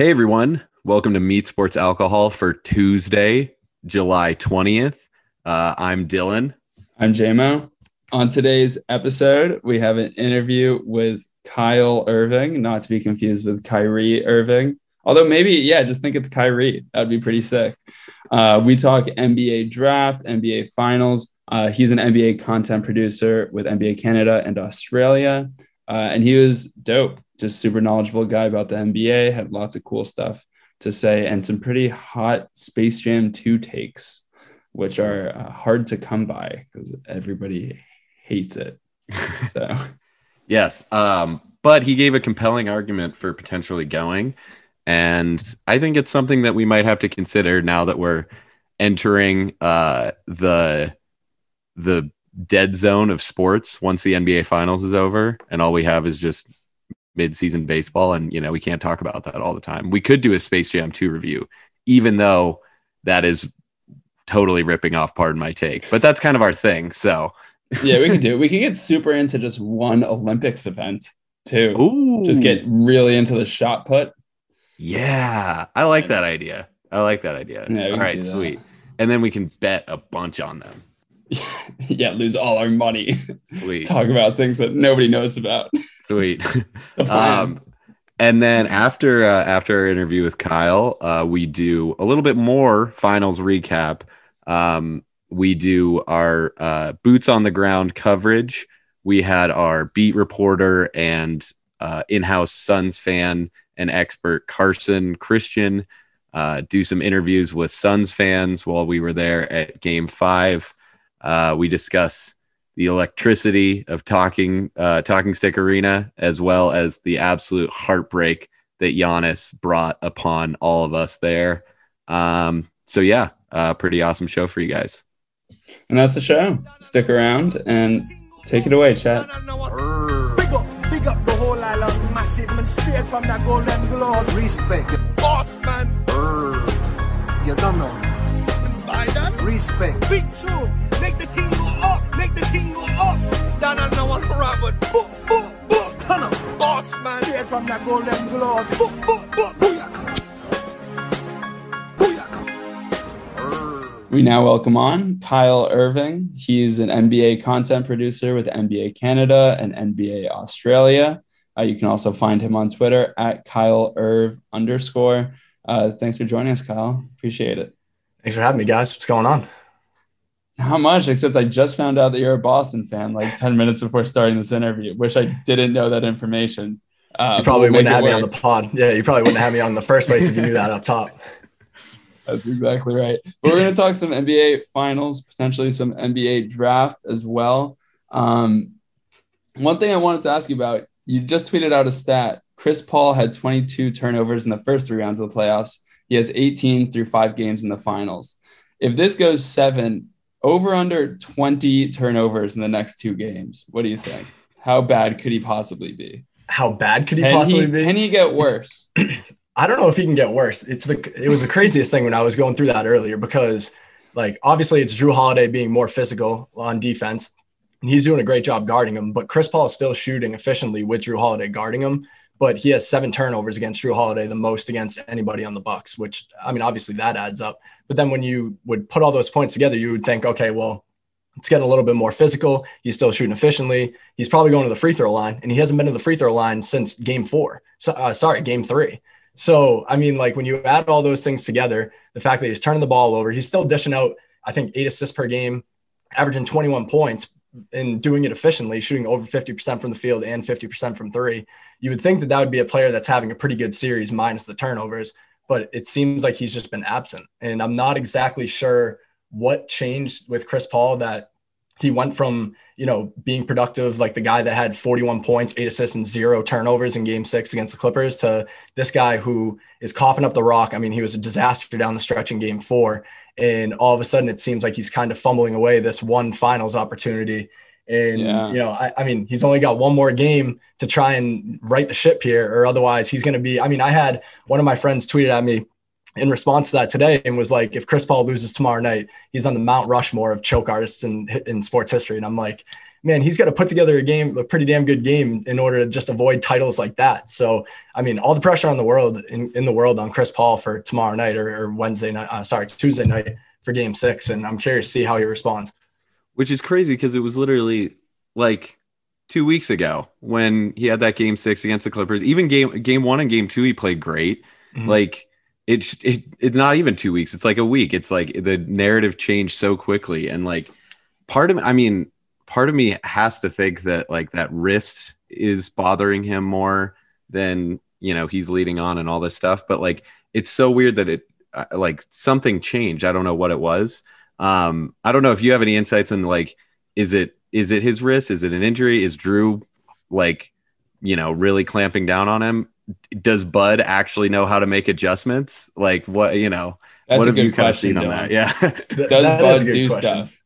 Hey everyone, welcome to Meat Sports Alcohol for Tuesday, July 20th. Uh, I'm Dylan. I'm JMO. On today's episode, we have an interview with Kyle Irving, not to be confused with Kyrie Irving. Although maybe, yeah, just think it's Kyrie. That'd be pretty sick. Uh, we talk NBA draft, NBA finals. Uh, he's an NBA content producer with NBA Canada and Australia. Uh, and he was dope, just super knowledgeable guy about the NBA, had lots of cool stuff to say and some pretty hot Space Jam 2 takes, which are uh, hard to come by because everybody hates it. So, yes. Um, but he gave a compelling argument for potentially going. And I think it's something that we might have to consider now that we're entering uh, the the dead zone of sports once the NBA finals is over and all we have is just mid-season baseball and you know we can't talk about that all the time. We could do a Space Jam 2 review even though that is totally ripping off pardon my take. But that's kind of our thing. So yeah, we could do it. We could get super into just one Olympics event too. Ooh. Just get really into the shot put. Yeah, I like that idea. I like that idea. Yeah, all can right, sweet. And then we can bet a bunch on them. yeah, lose all our money. Sweet. Talk about things that nobody knows about. Sweet. Um, and then after uh, after our interview with Kyle, uh, we do a little bit more finals recap. Um, we do our uh, boots on the ground coverage. We had our beat reporter and uh, in-house Suns fan and expert Carson Christian uh, do some interviews with Suns fans while we were there at Game Five. Uh, we discuss the electricity of talking uh, talking stick arena as well as the absolute heartbreak that Giannis brought upon all of us there. Um, so yeah, uh, pretty awesome show for you guys. and that's the show. Stick around and take it away, chat. Big up, big up the whole island, massive man, straight from the Golden Globe. Respect, boss man. You don't know. By that, respect. Big tune, make the king go up, make the king go up. Donald no one Robert. Book, book, book. Turn up, boss man. Straight from the Golden Globe. Book, book, book. Booyaka. Booyaka. We now welcome on Kyle Irving. He's an NBA content producer with NBA Canada and NBA Australia. Uh, you can also find him on Twitter at Kyle Irv underscore. Uh, thanks for joining us, Kyle. Appreciate it. Thanks for having me, guys. What's going on? How much? Except I just found out that you're a Boston fan like 10 minutes before starting this interview. Wish I didn't know that information. Uh, You probably we'll wouldn't have me on the pod. Yeah, you probably wouldn't have me on the first place if you knew that up top. That's exactly right. But we're going to talk some NBA finals, potentially some NBA draft as well. Um, one thing I wanted to ask you about you just tweeted out a stat. Chris Paul had 22 turnovers in the first three rounds of the playoffs. He has 18 through five games in the finals. If this goes seven, over under 20 turnovers in the next two games, what do you think? How bad could he possibly be? How bad could he Can possibly he, be? can he get worse? I don't know if he can get worse. It's the it was the craziest thing when I was going through that earlier because like obviously it's Jrue Holiday being more physical on defense. And he's doing a great job guarding him, but Chris Paul is still shooting efficiently with Jrue Holiday guarding him. But he has seven turnovers against Jrue Holiday, the most against anybody on the Bucks. Which I mean, obviously that adds up. But then when you would put all those points together, you would think, okay, well, it's getting a little bit more physical. He's still shooting efficiently. He's probably going to the free throw line, and he hasn't been to the free throw line since game four. So, uh, sorry, game three. So, I mean, like when you add all those things together, the fact that he's turning the ball over, he's still dishing out, I think, eight assists per game, averaging 21 points and doing it efficiently, shooting over 50% from the field and 50% from three. You would think that that would be a player that's having a pretty good series minus the turnovers, but it seems like he's just been absent. And I'm not exactly sure what changed with Chris Paul that he went from you know being productive like the guy that had 41 points eight assists and zero turnovers in game six against the clippers to this guy who is coughing up the rock. I mean he was a disaster down the stretch in game four. And all of a sudden it seems like he's kind of fumbling away this one finals opportunity. And Yeah. you know I, I mean he's only got one more game to try and right the ship here or otherwise he's going to be i mean i had one of my friends tweeted at me in response to that today and was like, if Chris Paul loses tomorrow night, he's on the Mount Rushmore of choke artists in, in sports history. And I'm like, man, he's got to put together a game, a pretty damn good game in order to just avoid titles like that. So, I mean, all the pressure on the world in, in the world on Chris Paul for tomorrow night or, or Wednesday night, uh, sorry, Tuesday night for game six. And I'm curious to see how he responds. Which is crazy because it was literally like two weeks ago when he had that game six against the Clippers. Even game game one and game two, he played great. Mm-hmm. Like it, it, it's not even two weeks. It's like a week. It's like the narrative changed so quickly. And like part of, I mean, part of me has to think that like that wrist is bothering him more than you know he's leading on and all this stuff but like it's so weird that it uh, like something changed i don't know what it was um i don't know if you have any insights on like is it is it his wrist is it an injury is Jrue like you know really clamping down on him does bud actually know how to make adjustments like what you know That's what have you kind of seen on that yeah does that bud do question. stuff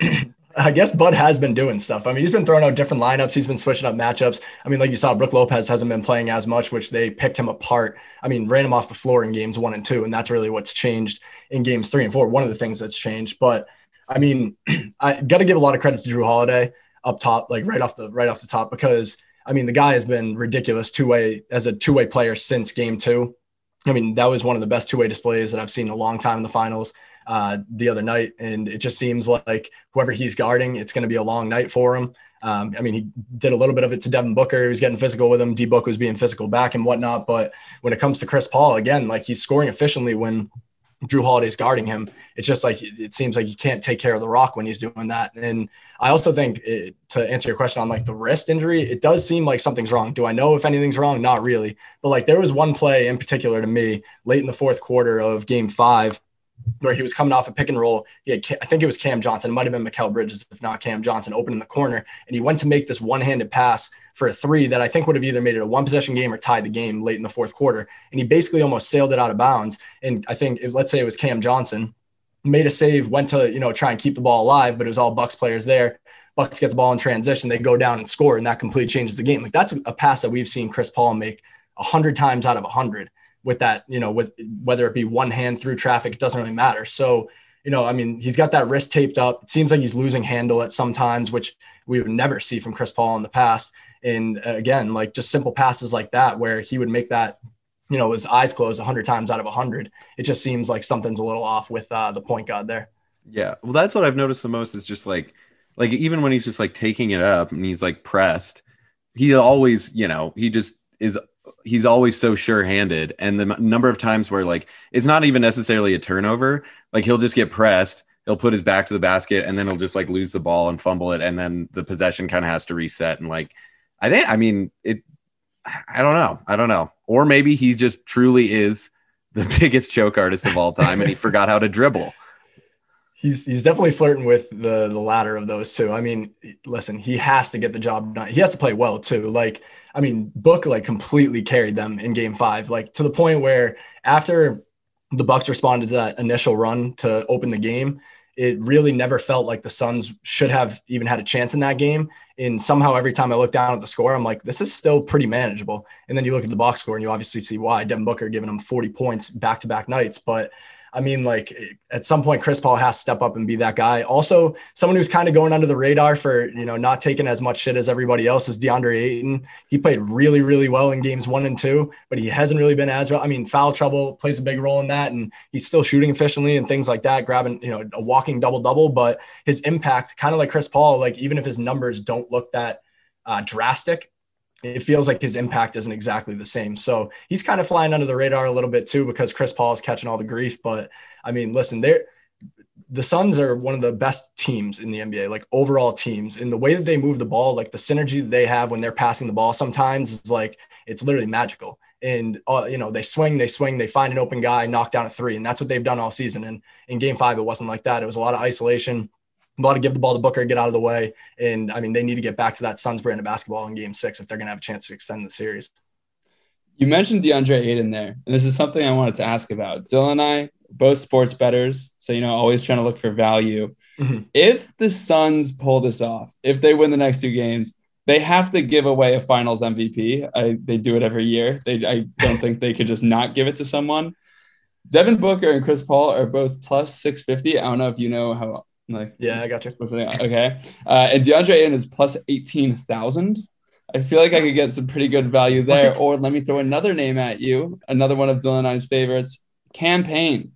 I guess Bud has been doing stuff. I mean, he's been throwing out different lineups. He's been switching up matchups. I mean, like you saw, Brook Lopez hasn't been playing as much, which they picked him apart. I mean, ran him off the floor in games one and two, and that's really what's changed in games three and four. One of the things that's changed. But I mean, I got to give a lot of credit to Jrue Holiday up top, like right off the right off the top, because I mean, the guy has been ridiculous two way as a two way player since game two. I mean, that was one of the best two way displays that I've seen in a long time in the finals uh, the other night. And it just seems like whoever he's guarding, it's going to be a long night for him. Um, I mean, he did a little bit of it to Devin Booker. He was getting physical with him. D Book was being physical back and whatnot. But when it comes to Chris Paul, again, like he's scoring efficiently when Jrue Holiday's guarding him. It's just like it seems like you can't take care of the rock when he's doing that. And I also think it, to answer your question on like the wrist injury, it does seem like something's wrong. Do I know if anything's wrong? Not really. But like there was one play in particular to me late in the fourth quarter of game five where he was coming off a pick and roll. He had, I think it was Cam Johnson. It might have been Mikal Bridges, if not Cam Johnson, open in the corner. And he went to make this one handed pass for a three that I think would have either made it a one possession game or tied the game late in the fourth quarter. And he basically almost sailed it out of bounds. And I think, if, let's say it was Cam Johnson, made a save, went to, you know, try and keep the ball alive, but it was all Bucks players there. Bucks get the ball in transition, they go down and score, and that completely changes the game. Like that's a pass that we've seen Chris Paul make a hundred times out of a hundred with that, you know, with whether it be one hand through traffic, it doesn't really matter. So, you know, I mean, he's got that wrist taped up. It seems like he's losing handle at some times, which we would never see from Chris Paul in the past. And uh, again, like just simple passes like that, where he would make that, you know, his eyes closed 100 times out of 100. It just seems like something's a little off with uh, the point guard there. Yeah. Well, that's what I've noticed the most is just like, like even when he's just like taking it up and he's like pressed, he always, you know, he just is he's always so sure-handed and the number of times where like it's not even necessarily a turnover like he'll just get pressed he'll put his back to the basket and then he'll just like lose the ball and fumble it and then the possession kind of has to reset and like i think i mean it i don't know i don't know or maybe he just truly is the biggest choke artist of all time and he forgot how to dribble he's he's definitely flirting with the the latter of those two. I mean, listen, he has to get the job done. He has to play well too. Like, I mean, Book like completely carried them in game five, like to the point where after the Bucks responded to that initial run to open the game, it really never felt like the Suns should have even had a chance in that game. And somehow every time I look down at the score, I'm like, this is still pretty manageable. And then you look at the box score and you obviously see why Devin Booker giving them 40 points back to back nights. But I mean, like at some point, Chris Paul has to step up and be that guy. Also, someone who's kind of going under the radar for, you know, not taking as much shit as everybody else is DeAndre Ayton. He played really, really well in games one and two, but he hasn't really been as well. I mean, foul trouble plays a big role in that. And he's still shooting efficiently and things like that, grabbing, you know, a walking double double. But his impact, kind of like Chris Paul, like even if his numbers don't look that uh, drastic, it feels like his impact isn't exactly the same. So he's kind of flying under the radar a little bit too because Chris Paul is catching all the grief. But I mean, listen, they're the Suns are one of the best teams in the NBA, like overall teams. In the way that they move the ball, like the synergy that they have when they're passing the ball, sometimes is like it's literally magical. And uh, you know, they swing, they swing, they find an open guy, knock down a three, and that's what they've done all season. And in Game Five, it wasn't like that. It was a lot of isolation a lot to give the ball to Booker, get out of the way. And I mean, they need to get back to that Suns brand of basketball in game six if they're going to have a chance to extend the series. You mentioned DeAndre Ayton there, and this is something I wanted to ask about. Dylan and I, both sports betters, so you know, always trying to look for value. Mm-hmm. If the Suns pull this off, if they win the next two games, they have to give away a Finals MVP. I, they do it every year. They, I don't think they could just not give it to someone. Devin Booker and Chris Paul are both plus 650. I don't know if you know how Like Yeah, I got you. Okay. Uh, and DeAndre Ayton is plus 18,000. I feel like I could get some pretty good value there. What? Or let me throw another name at you. Another one of Dylan I's favorites. Cam Payne.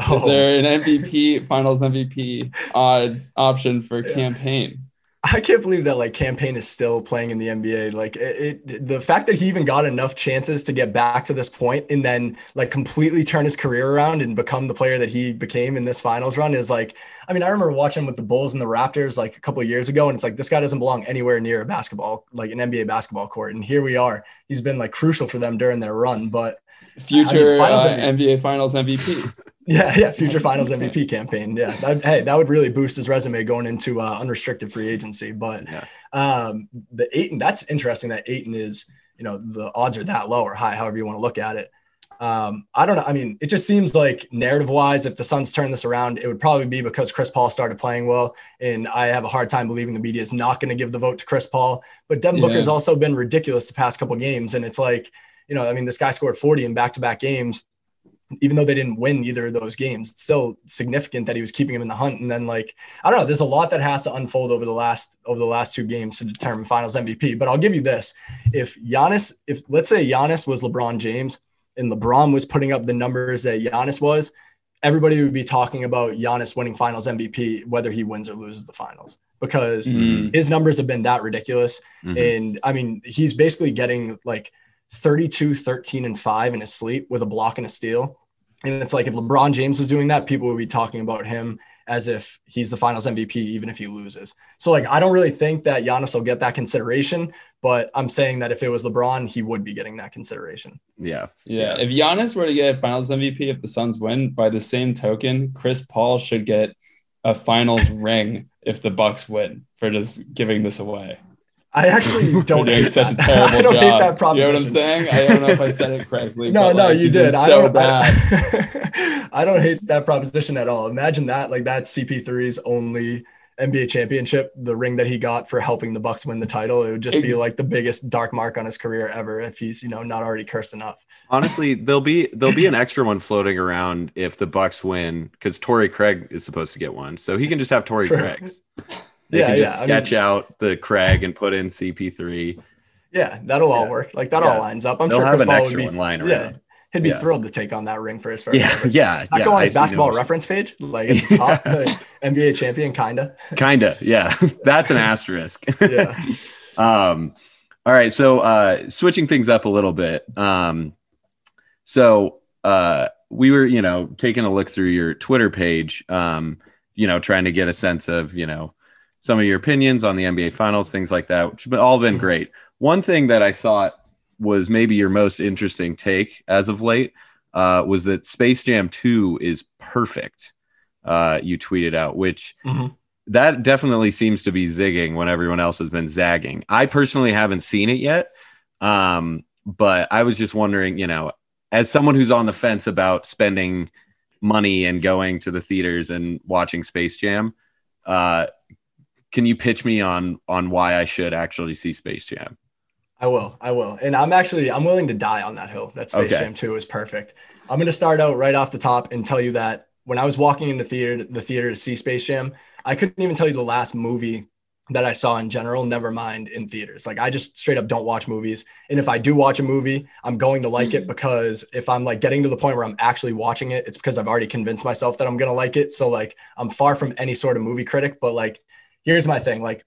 Is Oh, there an MVP, finals MVP odd option for Yeah. Cam Payne? I can't believe that like Cam Payne is still playing in the NBA. Like it, it, the fact that he even got enough chances to get back to this point and then like completely turn his career around and become the player that he became in this finals run is like, I mean, I remember watching with the Bulls and the Raptors like a couple years ago, and it's like this guy doesn't belong anywhere near a basketball, like an NBA basketball court. And here we are. He's been like crucial for them during their run. But Future finals uh, NBA Finals MVP. yeah, yeah, future finals MVP Cam Payne. Yeah. That, hey, that would really boost his resume going into uh, unrestricted free agency. But Yeah. um, the Ayton, that's interesting that Ayton is, you know, the odds are that low or high, however you want to look at it. Um, I don't know. I mean, it just seems like narrative wise, if the Suns turn this around, it would probably be because Chris Paul started playing well. And I have a hard time believing the media is not going to give the vote to Chris Paul. But Devin Yeah. Booker's also been ridiculous the past couple games. And it's like, you know, I mean, this guy scored 40 in back to back games even though they didn't win either of those games, it's still significant that he was keeping him in the hunt. And then like, I don't know, there's a lot that has to unfold over the last over the last two games to determine finals MVP. But I'll give you this. If Giannis, if let's say Giannis was LeBron James and LeBron was putting up the numbers that Giannis was, everybody would be talking about Giannis winning finals MVP, whether he wins or loses the finals. Because Mm. his numbers have been that ridiculous. Mhm. And I mean, he's basically getting like 32, 13, and five in his sleep with a block and a steal. And it's like if LeBron James was doing that, people would be talking about him as if he's the finals MVP, even if he loses. So, like, I don't really think that Giannis will get that consideration, but I'm saying that if it was LeBron, he would be getting that consideration. Yeah. Yeah. If Giannis were to get a Finals MVP, if the Suns win, by the same token, Chris Paul should get a Finals ring if the Bucks win for just giving this away. I actually don't hate such that. a terrible I don't job. hate that proposition. You know what I'm saying? I don't know if I said it correctly. No, but, no, like, you did. I so don't. bad. I, I don't hate that proposition at all. Imagine that, like that's CP3's only NBA championship, the ring that he got for helping the Bucks win the title. It would just be like the biggest dark mark on his career ever if he's, you know, not already cursed enough. Honestly, there'll be there'll be an extra one floating around if the Bucks win because Torrey Craig is supposed to get one, so he can just have Torrey Craig's. They Yeah, can yeah, just I mean- sketch out the Craig and put in CP3. Yeah, that'll all work. Like that Yeah. all lines up. I'm They'll sure have Chris an Paul would extra be. yeah, he'd be Yeah. thrilled to take on that ring for his first. Yeah, ever. yeah, That yeah. go on his basketball reference page, like at the top, like, NBA champion, kinda. Kinda, yeah. That's an asterisk. Yeah. um, all right. So uh switching things up a little bit. Um, so uh we were, you know, taking a look through your Twitter page, um, you know, trying to get a sense of, you know, some of your opinions on the NBA finals, things like that, which have all been Mhm. great. One thing that I thought was maybe your most interesting take as of late uh, was that Space Jam 2 is perfect. Uh, you tweeted out, which Mhm. that definitely seems to be zigging when everyone else has been zagging. I personally haven't seen it yet. Um, but I was just wondering, you know, as someone who's on the fence about spending money and going to the theaters and watching Space Jam, uh, can you pitch me on on why I should actually see Space Jam? I will. I will. And I'm actually I'm willing to die on that hill. That Space Okay. Jam 2 is perfect. I'm going to start out right off the top and tell you that when I was walking into theater the theater to see Space Jam, I couldn't even tell you the last movie that I saw in general, never mind in theaters. Like I just straight up don't watch movies. And if I do watch a movie, I'm going to like it mm-hmm. because if I'm like getting to the point where I'm actually watching it, it's because I've already convinced myself that I'm going to like it. So like I'm far from any sort of movie critic, but like here's my thing, like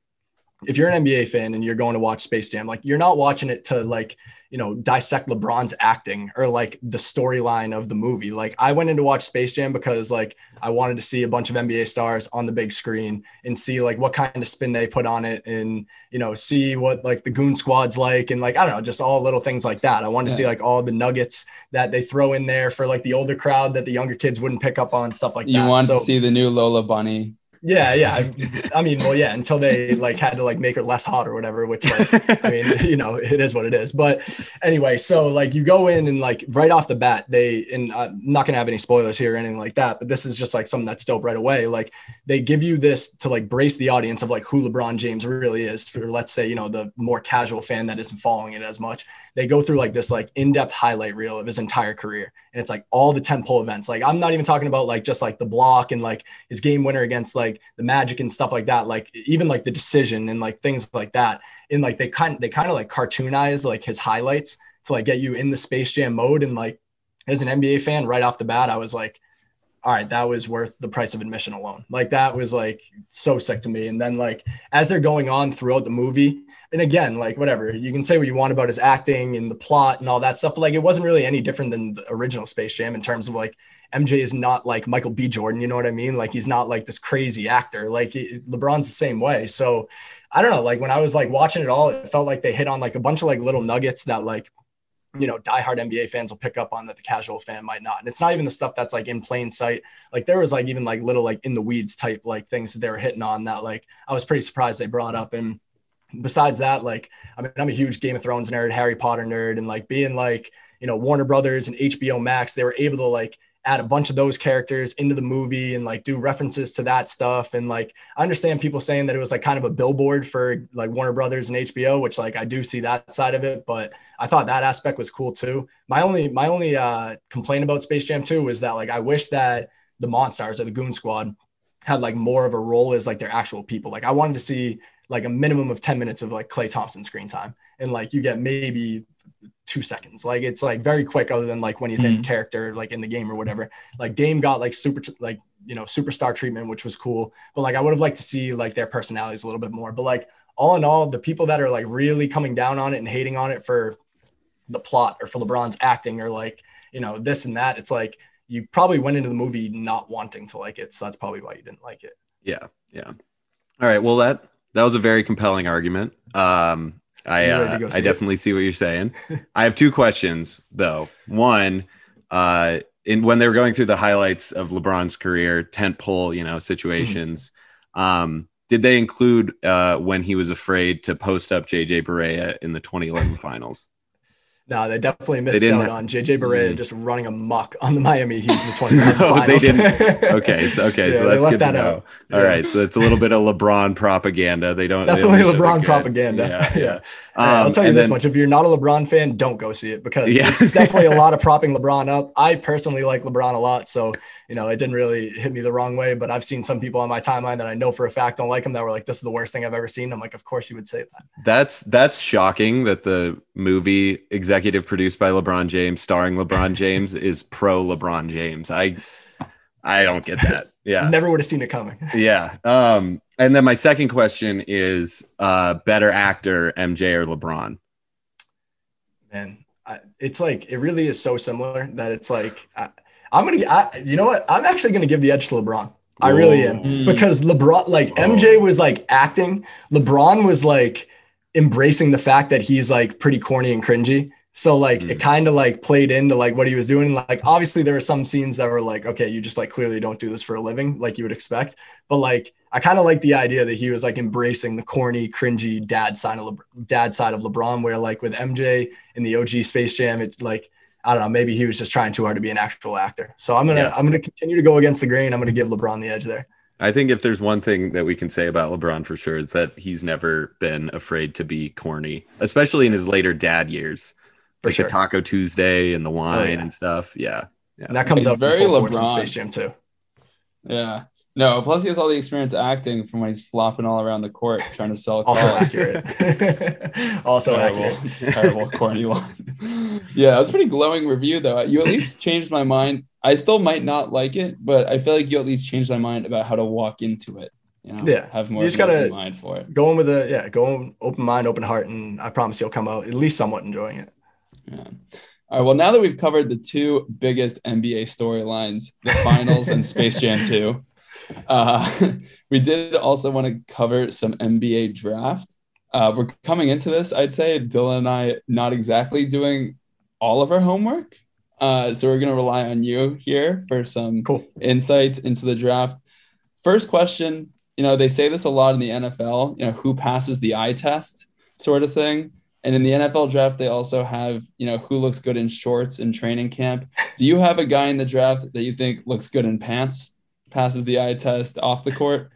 if you're an NBA fan and you're going to watch Space Jam, like you're not watching it to like, you know, dissect LeBron's acting or like the storyline of the movie. Like I went in to watch Space Jam because like I wanted to see a bunch of NBA stars on the big screen and see like what kind of spin they put on it and, you know, see what like the goon squad's like and like, I don't know, just all little things like that. I wanted to see like all the nuggets that they throw in there for like the older crowd that the younger kids wouldn't pick up on stuff like You that. You want So- to see the new Lola Bunny. Yeah, yeah. I, I mean, well, yeah, until they like had to like make her less hot or whatever, which like, I mean, you know, it is what it is. But anyway, so like you go in and like right off the bat, they and I'm not gonna have any spoilers here or anything like that, but this is just like something that's dope right away. Like they give you this to like brace the audience of like who LeBron James really is for let's say, you know, the more casual fan that isn't following it as much. They go through like this like in-depth highlight reel of his entire career. And it's like all the 10 events. Like I'm not even talking about like just like the block and like his game winner against like the magic and stuff like that, like even like the decision and like things like that. And like they kind they kind of like cartoonize like his highlights to like get you in the Space Jam mode. And like as an NBA fan, right off the bat, I was like, all right, that was worth the price of admission alone. Like that was like so sick to me. And then like as they're going on throughout the movie, and again, like whatever, you can say what you want about his acting and the plot and all that stuff. But like it wasn't really any different than the original Space Jam in terms of like MJ is not like Michael B. Jordan, you know what I mean? Like he's not like this crazy actor. Like he, LeBron's the same way. So I don't know. Like when I was like watching it all, it felt like they hit on like a bunch of like little nuggets that like you mm. know, diehard NBA fans will pick up on that the casual fan might not. And it's not even the stuff that's like in plain sight. Like there was like even like little like in the weeds type like things that they were hitting on that like I was pretty surprised they brought up. And besides that, like I mean, I'm a huge Game of Thrones nerd, Harry Potter nerd, and like being like, you know, Warner Brothers and HBO Max, they were able to like add a bunch of those characters into the movie and like do references to that stuff. And like, I understand people saying that it was like kind of a billboard for like Warner Brothers and HBO, which like I do see that side of it, but I thought that aspect was cool too. My only, my only uh, complaint about Space Jam 2 was that like I wish that the Monstars or the Goon Squad had like more of a role as like their actual people. Like I wanted to see like a minimum of 10 minutes of like Klay Thompson screen time. And like you get maybe two seconds. Like it's like very quick, other than like when he's mm-hmm. in character, like in the game or whatever. Like Dame got like super, like you know, superstar treatment, which was cool. But like I would have liked to see like their personalities a little bit more. But like all in all, the people that are like really coming down on it and hating on it for the plot or for LeBron's acting or like you know this and that, it's like you probably went into the movie not wanting to like it. So that's probably why you didn't like it. Yeah, yeah. All right. Well, that that was a very compelling argument. Um, I uh, I definitely it? see what you're saying. I have two questions though. One, uh, in when they were going through the highlights of LeBron's career, tent pole, you know, situations, mm-hmm. um, did they include uh, when he was afraid to post up JJ Barea in the 2011 finals? No, they definitely missed out on JJ Barea mm. just running amok on the Miami Heat in the 20 no, they didn't. Okay, so, okay, yeah, so that's good that to know. Out. All yeah. right, so it's a little bit of LeBron propaganda. They don't definitely they don't LeBron propaganda. Yeah, yeah. Um, I'll tell you this then, much: if you're not a LeBron fan, don't go see it because yeah. it's definitely a lot of propping LeBron up. I personally like LeBron a lot, so you know it didn't really hit me the wrong way. But I've seen some people on my timeline that I know for a fact don't like him that were like, "This is the worst thing I've ever seen." I'm like, "Of course you would say that." That's that's shocking that the movie executive produced by LeBron James, starring LeBron James, is pro LeBron James. I I don't get that. Yeah, never would have seen it coming. yeah. Um, and then my second question is uh, better actor, MJ or LeBron? Man, I, it's like it really is so similar that it's like I, am gonna. I, you know what? I'm actually gonna give the edge to LeBron. I really am mm. because LeBron, like MJ was like acting. LeBron was like embracing the fact that he's like pretty corny and cringy. So like mm. it kind of like played into like what he was doing. Like obviously there were some scenes that were like, okay, you just like clearly don't do this for a living, like you would expect. But like I kind of like the idea that he was like embracing the corny, cringy dad side of Le- dad side of LeBron, where like with MJ in the OG Space Jam, it's like I don't know, maybe he was just trying too hard to be an actual actor. So I'm gonna yeah. I'm gonna continue to go against the grain. I'm gonna give LeBron the edge there. I think if there's one thing that we can say about LeBron for sure is that he's never been afraid to be corny, especially in his later dad years for like sure. the Taco Tuesday and the oh, wine oh, yeah. and stuff. Yeah. yeah. And that comes up very LeBron in Space Jam too. Yeah. No, plus he has all the experience acting from when he's flopping all around the court trying to sell Also accurate. also terrible, accurate. terrible, corny one. yeah, it was a pretty glowing review though. You at least changed my mind. I still might not like it, but I feel like you at least changed my mind about how to walk into it. You know, yeah, have more. You just gotta mind for it. Go in with a yeah, go in open mind, open heart, and I promise you'll come out at least somewhat enjoying it. Yeah. All right. Well, now that we've covered the two biggest NBA storylines, the finals and Space Jam 2, uh, we did also want to cover some NBA draft. Uh, we're coming into this, I'd say, Dylan and I not exactly doing all of our homework. Uh, so we're going to rely on you here for some cool. insights into the draft. First question, you know, they say this a lot in the NFL, you know, who passes the eye test sort of thing. And in the NFL draft, they also have, you know, who looks good in shorts in training camp. Do you have a guy in the draft that you think looks good in pants, passes the eye test off the court?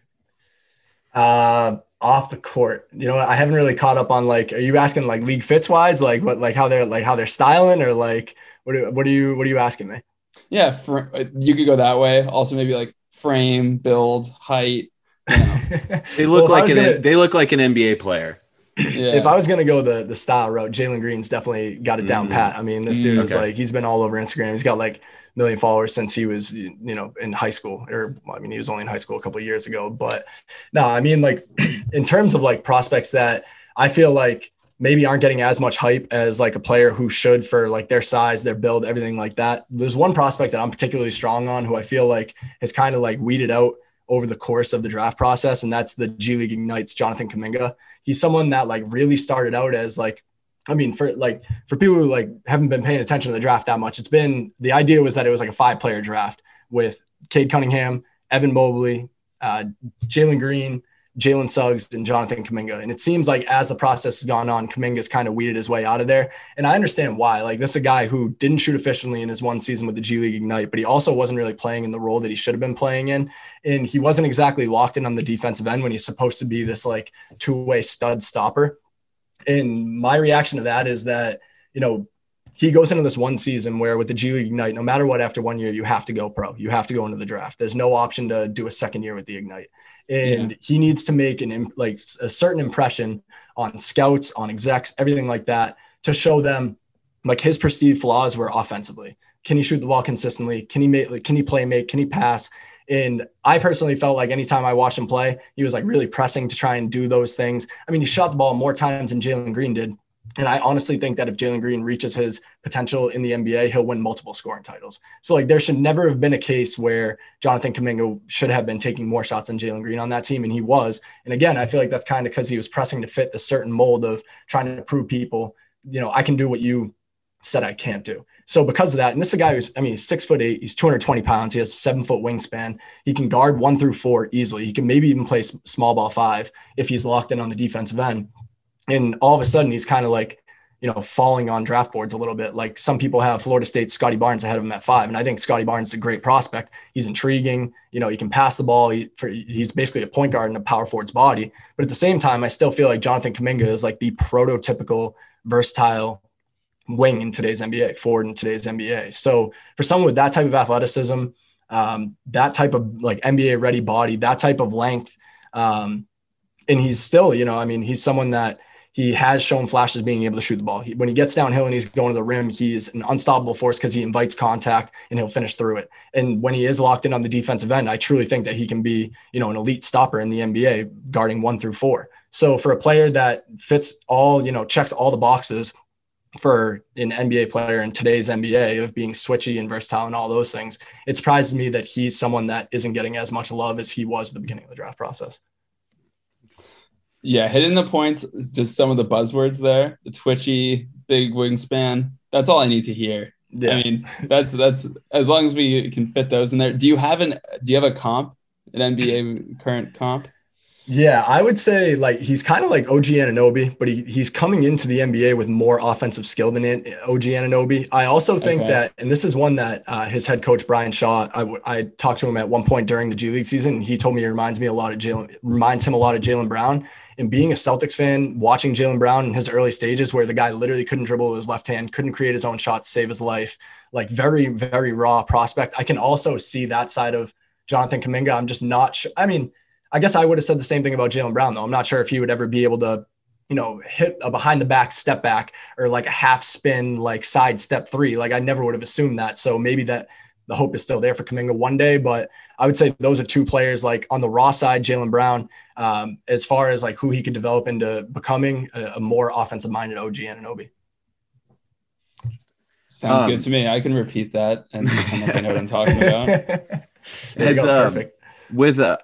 Uh, off the court, you know, I haven't really caught up on like, are you asking like league fits wise, like what, like how they're like how they're styling, or like what? Do, what are you what are you asking me? Yeah, fr- you could go that way. Also, maybe like frame, build, height, They look Well, like an gonna- they look like an NBA player. Yeah. If I was gonna go the the style route, Jalen Green's definitely got it down Mhm. pat. I mean, this Mm, dude is okay. like he's been all over Instagram. He's got like a million followers since he was you know in high school, or I mean he was only in high school a couple of years ago. But no, I mean like in terms of like prospects that I feel like maybe aren't getting as much hype as like a player who should for like their size, their build, everything like that. There's one prospect that I'm particularly strong on who I feel like has kind of like weeded out over the course of the draft process, and that's the G League Ignites Jonathan Kuminga. He's someone that like really started out as like, I mean, for like for people who like haven't been paying attention to the draft that much, it's been the idea was that it was like a five player draft with Cade Cunningham, Evan Mobley, uh, Jalen Green, Jalen Suggs, and Jonathan Kuminga. And it seems like as the process has gone on, Kuminga's kind of weeded his way out of there. And I understand why. Like this is a guy who didn't shoot efficiently in his one season with the G League Ignite, but he also wasn't really playing in the role that he should have been playing in. And he wasn't exactly locked in on the defensive end when he's supposed to be this like two-way stud stopper. And my reaction to that is that, you know, he goes into this one season where with the G League Ignite, no matter what, after one year, you have to go pro. You have to go into the draft. There's no option to do a second year with the Ignite. And Yeah. he needs to make an like a certain impression on scouts, on execs, everything like that to show them like his perceived flaws were offensively. Can he shoot the ball consistently? Can he make like, can he play make? Can he pass? And I personally felt like anytime I watched him play, he was like really pressing to try and do those things. I mean, he shot the ball more times than Jalen Green did. And I honestly think that if Jalen Green reaches his potential in the NBA, he'll win multiple scoring titles. So like there should never have been a case where Jonathan Kuminga should have been taking more shots than Jalen Green on that team, and he was. And again, I feel like that's kind of because he was pressing to fit the certain mold of trying to prove people, you know, I can do what you said I can't do. So because of that, and this is a guy who's, I mean, he's six foot eight, he's 220 pounds, he has seven foot wingspan. He can guard one through four easily. He can maybe even play small ball five if he's locked in on the defensive end. And all of a sudden, he's kind of like, you know, falling on draft boards a little bit. Like some people have Florida State Scottie Barnes ahead of him at five. And I think Scottie Barnes is a great prospect. He's intriguing. You know, he can pass the ball. He, for, he's basically a point guard in a power forward's body. But at the same time, I still feel like Jonathan Kuminga is like the prototypical versatile wing in today's NBA, forward in today's NBA. So for someone with that type of athleticism, um, that type of like NBA ready body, that type of length, um, and he's still, you know, I mean, he's someone that he has shown flashes being able to shoot the ball. He, when he gets downhill and he's going to the rim, he's an unstoppable force because he invites contact and he'll finish through it. And when he is locked in on the defensive end, I truly think that he can be, you know, an elite stopper in the NBA guarding one through four. So for a player that fits all, you know, checks all the boxes for an NBA player in today's NBA of being switchy and versatile and all those things, it surprises me that he's someone that isn't getting as much love as he was at the beginning of the draft process. Yeah, hitting the points is just some of the buzzwords there. The twitchy, big wingspan. That's all I need to hear. Yeah. I mean, that's that's as long as we can fit those in there. Do you have an do you have a comp, an NBA current comp? Yeah, I would say like he's kind of like OG Anunoby, but he, he's coming into the NBA with more offensive skill than An- OG Anunoby. I also think Okay. that, and this is one that uh, his head coach Brian Shaw, I, I talked to him at one point during the G League season. He told me it reminds me a lot of Jaylen, reminds him a lot of Jaylen Brown. And being a Celtics fan, watching Jaylen Brown in his early stages, where the guy literally couldn't dribble with his left hand, couldn't create his own shot to save his life, like very very raw prospect. I can also see that side of Jonathan Kuminga. I'm just not sure. I mean. I guess I would have said the same thing about Jaylen Brown, though. I'm not sure if he would ever be able to, you know, hit a behind the back step back or like a half spin, like side step three. Like I never would have assumed that. So maybe that the hope is still there for Kuminga one day. But I would say those are two players like on the raw side, Jaylen Brown, um, as far as like who he could develop into becoming a, a more offensive minded OG Anunoby. Sounds Um, good to me. I can repeat that and I know what I'm talking about. It's, go. um, Perfect. with uh,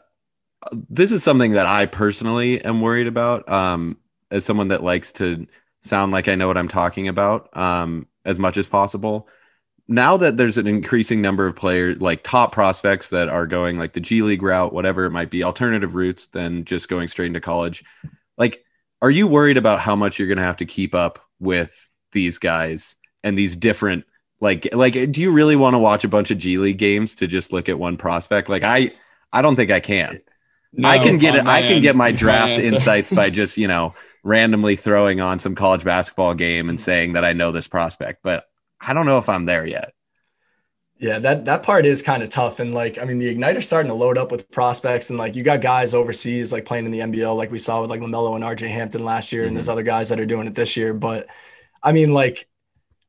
this is something that I personally am worried about. Um, as someone that likes to sound like I know what I'm talking about, um, as much as possible. Now that there's an increasing number of players, like top prospects that are going like the G League route, whatever it might be, alternative routes than just going straight into college. Like, are you worried about how much you're going to have to keep up with these guys and these different? Like, like, do you really want to watch a bunch of G League games to just look at one prospect? Like, I, I don't think I can. No, I can get it. I can end. get my draft answer. insights by just you know randomly throwing on some college basketball game and saying that I know this prospect, but I don't know if I'm there yet. Yeah, that that part is kind of tough. And like, I mean, the Ignite's starting to load up with prospects, and like you got guys overseas like playing in the NBL, like we saw with like LaMelo and RJ Hampton last year, mm-hmm. and there's other guys that are doing it this year. But I mean, like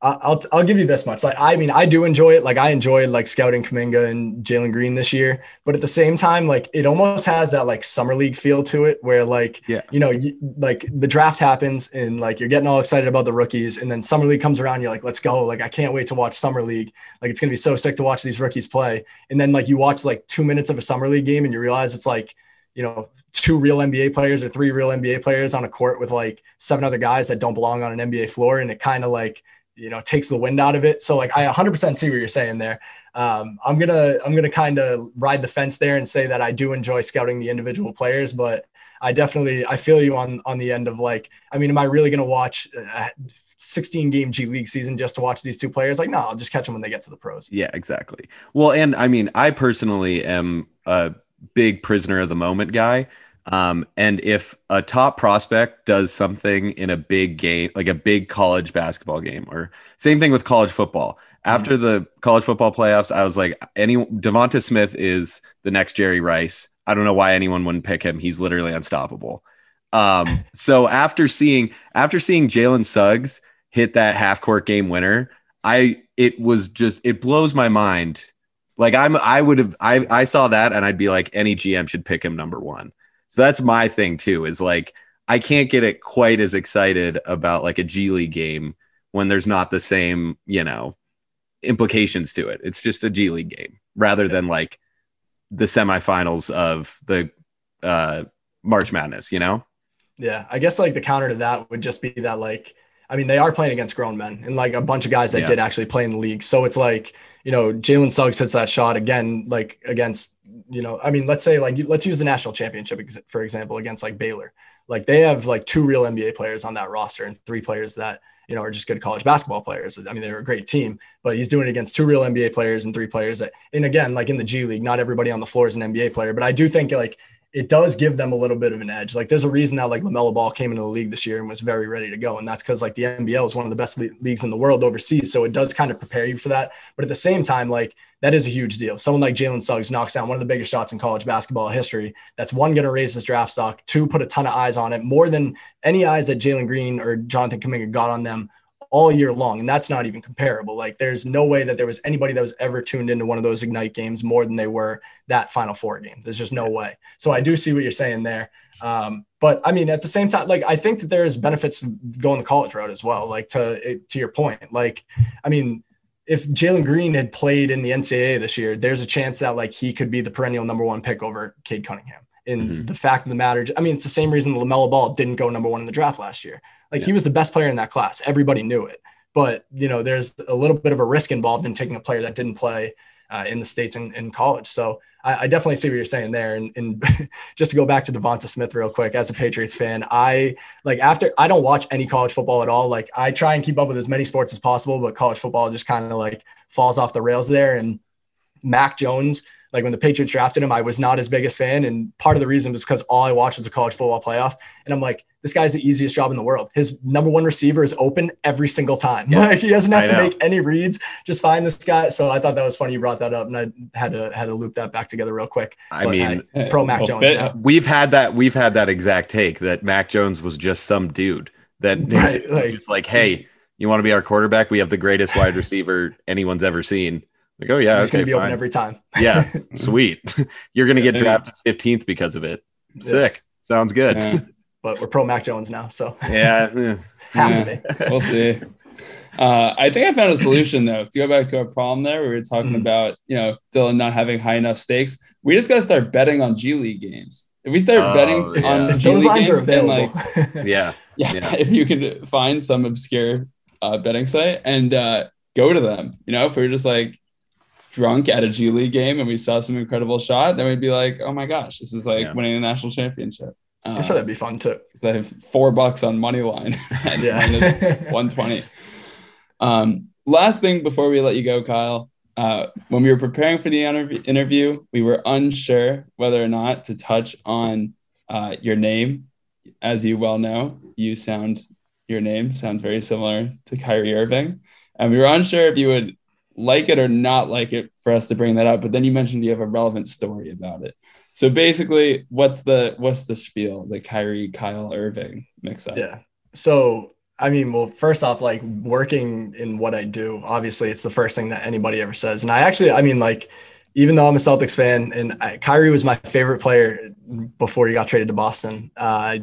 I'll I'll give you this much. Like I mean, I do enjoy it. Like I enjoyed like scouting Kuminga and Jalen Green this year, but at the same time, like it almost has that like summer league feel to it, where like yeah, you know, you, like the draft happens and like you're getting all excited about the rookies, and then summer league comes around, you're like, let's go! Like I can't wait to watch summer league. Like it's gonna be so sick to watch these rookies play, and then like you watch like two minutes of a summer league game and you realize it's like you know, two real NBA players or three real NBA players on a court with like seven other guys that don't belong on an NBA floor. And it kind of like you know takes the wind out of it. So like i 100% see what you're saying there. Um, i'm gonna i'm gonna kind of ride the fence there and say that i do enjoy scouting the individual players but i definitely i feel you on on the end of like i mean am i really gonna watch a 16 game g league season just to watch these two players? Like no i'll just catch them when they get to the pros. Yeah exactly. Well and i mean i personally am a big prisoner of the moment guy um, and if a top prospect does something in a big game, like a big college basketball game, or same thing with college football. After mm-hmm. the college football playoffs, I was like, any Devonta Smith is the next Jerry Rice. I don't know why anyone wouldn't pick him. He's literally unstoppable. Um, so after seeing after seeing Jalen Suggs hit that half court game winner, I it was just it blows my mind. Like I'm I would have I I saw that and I'd be like any GM should pick him number one. So that's my thing too, is like I can't get it quite as excited about like a G League game when there's not the same, you know, implications to it. It's just a G League game rather than like the semifinals of the uh March Madness, you know? Yeah. I guess like the counter to that would just be that like I mean, they are playing against grown men and like a bunch of guys that yeah. did actually play in the league. So it's like, you know, Jalen Suggs hits that shot again, like against you know, I mean, let's say like let's use the national championship for example against like Baylor. Like they have like two real NBA players on that roster and three players that you know are just good college basketball players. I mean, they're a great team, but he's doing it against two real NBA players and three players that. And again, like in the G League, not everybody on the floor is an NBA player, but I do think like it does give them a little bit of an edge. Like there's a reason that like LaMelo Ball came into the league this year and was very ready to go. And that's because like the NBL is one of the best le- leagues in the world overseas. So it does kind of prepare you for that. But at the same time, like that is a huge deal. Someone like Jalen Suggs knocks down one of the biggest shots in college basketball history. That's one going to raise his draft stock, two, put a ton of eyes on it, more than any eyes that Jalen Green or Jonathan Kuminga got on them all year long. And that's not even comparable. Like there's no way that there was anybody that was ever tuned into one of those Ignite games more than they were that Final Four game. There's just no way. So I do see what you're saying there. Um, but I mean, at the same time, like I think that there's benefits going the college route as well. Like to to your point, like I mean, if Jalen Green had played in the NCAA this year, there's a chance that like he could be the perennial number one pick over Cade Cunningham. And mm-hmm. the fact of the matter, I mean, it's the same reason the LaMelo Ball didn't go number one in the draft last year. Like yeah. he was the best player in that class. Everybody knew it. But, you know, there's a little bit of a risk involved in taking a player that didn't play uh, in the States and in college. So I, I, definitely see what you're saying there. And, and just to go back to Devonta Smith real quick, as a Patriots fan, I like after I don't watch any college football at all. Like I try and keep up with as many sports as possible, but college football just kind of like falls off the rails there. And Mac Jones, like when the Patriots drafted him, I was not his biggest fan. And part of the reason was because all I watched was a college football playoff. And I'm like, this guy's the easiest job in the world. His number one receiver is open every single time. Yeah. Like he doesn't have I to know. make any reads. Just find this guy. So I thought that was funny. You brought that up, and I had to had to loop that back together real quick. I but uh, mean, hey, pro Mac well, Jones. We've had that. We've had that exact take that Mac Jones was just some dude that right, like, just like, hey, you want to be our quarterback? We have the greatest wide receiver anyone's ever seen. Like, oh yeah, he's okay, gonna be fine. open every time. Yeah, sweet. You're gonna get drafted 15th because of it. Sick. Yeah. Sounds good. Yeah. But we're pro Mac Jones now, so yeah, have to be. we'll see. Uh, I think I found a solution though. To go back to our problem there, we were talking mm about you know Dylan not having high enough stakes. We just got to start betting on G League games. If we start oh, betting yeah. on G League games, are available. Like, yeah. yeah, yeah, if you can find some obscure uh, betting site and uh, go to them, you know, if we're just like drunk at a G League game and we saw some incredible shot, then we'd be like, oh my gosh, this is like yeah. winning a national championship. I'm sure that'd be fun too. Because I have four bucks on money line at yeah. minus 120. Um, last thing before we let you go, Kyle. Uh, when we were preparing for the interview, interview, we were unsure whether or not to touch on uh, your name. As you well know, you sound your name sounds very similar to Kyrie Irving, and we were unsure if you would like it or not like it for us to bring that up, but then you mentioned you have a relevant story about it. So basically, what's the what's the spiel? The Kyrie Kyle Irving mix up. Yeah. So I mean, well, first off, like working in what I do, obviously, it's the first thing that anybody ever says. And I actually, I mean, like, even though I'm a Celtics fan and I, Kyrie was my favorite player before he got traded to Boston, uh, I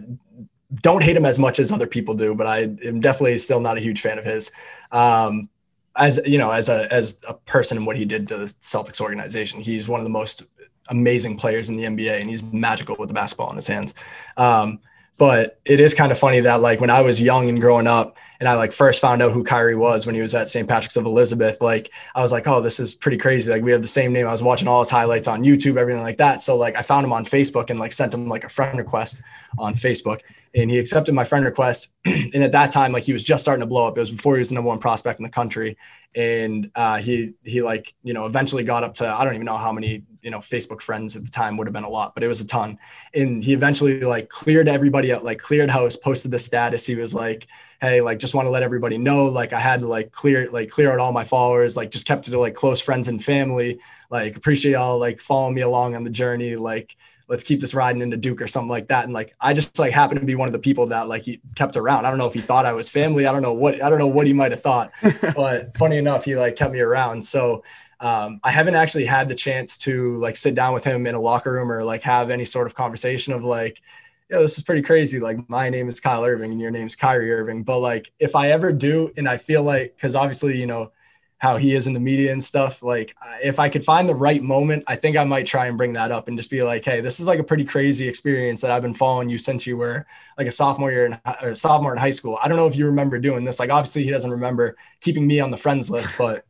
don't hate him as much as other people do, but I am definitely still not a huge fan of his. Um, as you know, as a as a person and what he did to the Celtics organization, he's one of the most amazing players in the NBA, and he's magical with the basketball in his hands. Um, but it is kind of funny that like when I was young and growing up, and I like first found out who Kyrie was when he was at St. Patrick's of Elizabeth, like I was like, oh, this is pretty crazy. Like we have the same name. I was watching all his highlights on YouTube, everything like that. So like I found him on Facebook and like sent him like a friend request on Facebook and he accepted my friend request. and at that time, like he was just starting to blow up. It was before he was the number one prospect in the country. And uh, he he like you know eventually got up to I don't even know how many you know Facebook friends at the time would have been a lot, but it was a ton. And he eventually like cleared everybody out, like cleared house, posted the status. He was like, hey, like just want to let everybody know, like I had to like clear like clear out all my followers, like just kept it to like close friends and family. Like appreciate y'all like following me along on the journey, like let's keep this riding into Duke or something like that. And like, I just like happened to be one of the people that like he kept around. I don't know if he thought I was family. I don't know what, I don't know what he might've thought, but funny enough, he like kept me around. So um, I haven't actually had the chance to like sit down with him in a locker room or like have any sort of conversation of like, yeah, this is pretty crazy. Like my name is Kyle Irving and your name's Kyrie Irving. But like if I ever do, and I feel like, cause obviously, you know, how he is in the media and stuff. Like, if I could find the right moment, I think I might try and bring that up and just be like, "Hey, this is like a pretty crazy experience that I've been following you since you were like a sophomore year in or sophomore in high school. I don't know if you remember doing this. Like, obviously, he doesn't remember keeping me on the friends list, but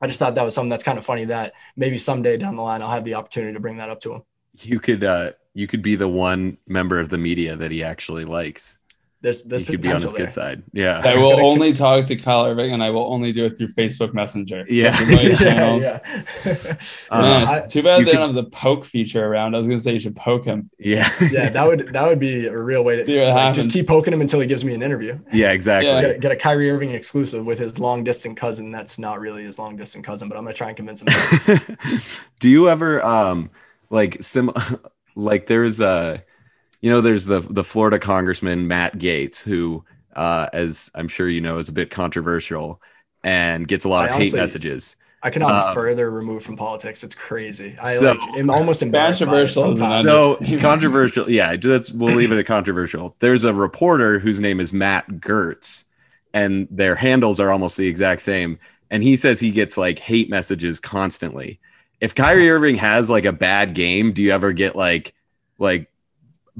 I just thought that was something that's kind of funny that maybe someday down the line I'll have the opportunity to bring that up to him. You could, uh, you could be the one member of the media that he actually likes there's there's could be on his there. good side. Yeah. I will only talk to Kyle Irving and I will only do it through Facebook Messenger. Yeah. yeah, yeah. uh, too bad they could, don't have the poke feature around. I was gonna say you should poke him. Yeah. yeah, that would that would be a real way to like, just keep poking him until he gives me an interview. Yeah, exactly. Yeah. Get, get, a Kyrie Irving exclusive with his long distance cousin. That's not really his long distance cousin, but I'm gonna try and convince him. do you ever um like sim like there's a you know, there's the the Florida Congressman Matt Gaetz, who, uh, as I'm sure you know, is a bit controversial and gets a lot I of honestly, hate messages. I cannot uh, further removed from politics. It's crazy. I so, like am almost embarrassed. Controversial. No, controversial. Yeah, just we'll leave it at controversial. There's a reporter whose name is Matt Gertz, and their handles are almost the exact same. And he says he gets like hate messages constantly. If Kyrie Irving has like a bad game, do you ever get like like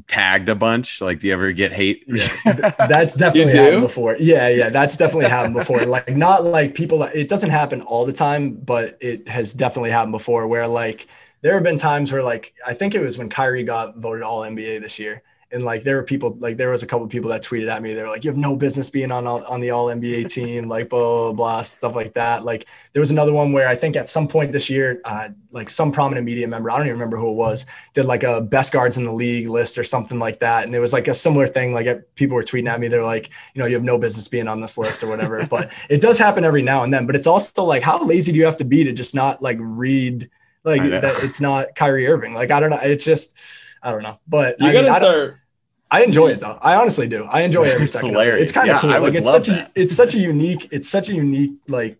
tagged a bunch? Like, do you ever get hate? Yeah, that's definitely happened before. Yeah, yeah, that's definitely happened before. Like, not like people. It doesn't happen all the time, but it has definitely happened before. Where like there have been times where like I think it was when Kyrie got voted All NBA this year, and like there were people like there was a couple people that tweeted at me. They were like you have no business being on on the all nba team like blah, blah blah stuff like that. Like there was another one where i think at some point this year uh, like some prominent media member i don't even remember who it was did like a best guards in the league list or something like that. And it was like a similar thing. Like people were tweeting at me. They're like you know you have no business being on this list or whatever. But it does happen every now and then. But it's also like how lazy do you have to be to just not like read like that it's not Kyrie Irving? Like I don't know. It's just I don't know, but you I gotta mean, start. I enjoy it though. I honestly do. I enjoy every it's second. Hilarious. It. It's kind of yeah, cool. like it's such that. a it's such a unique it's such a unique like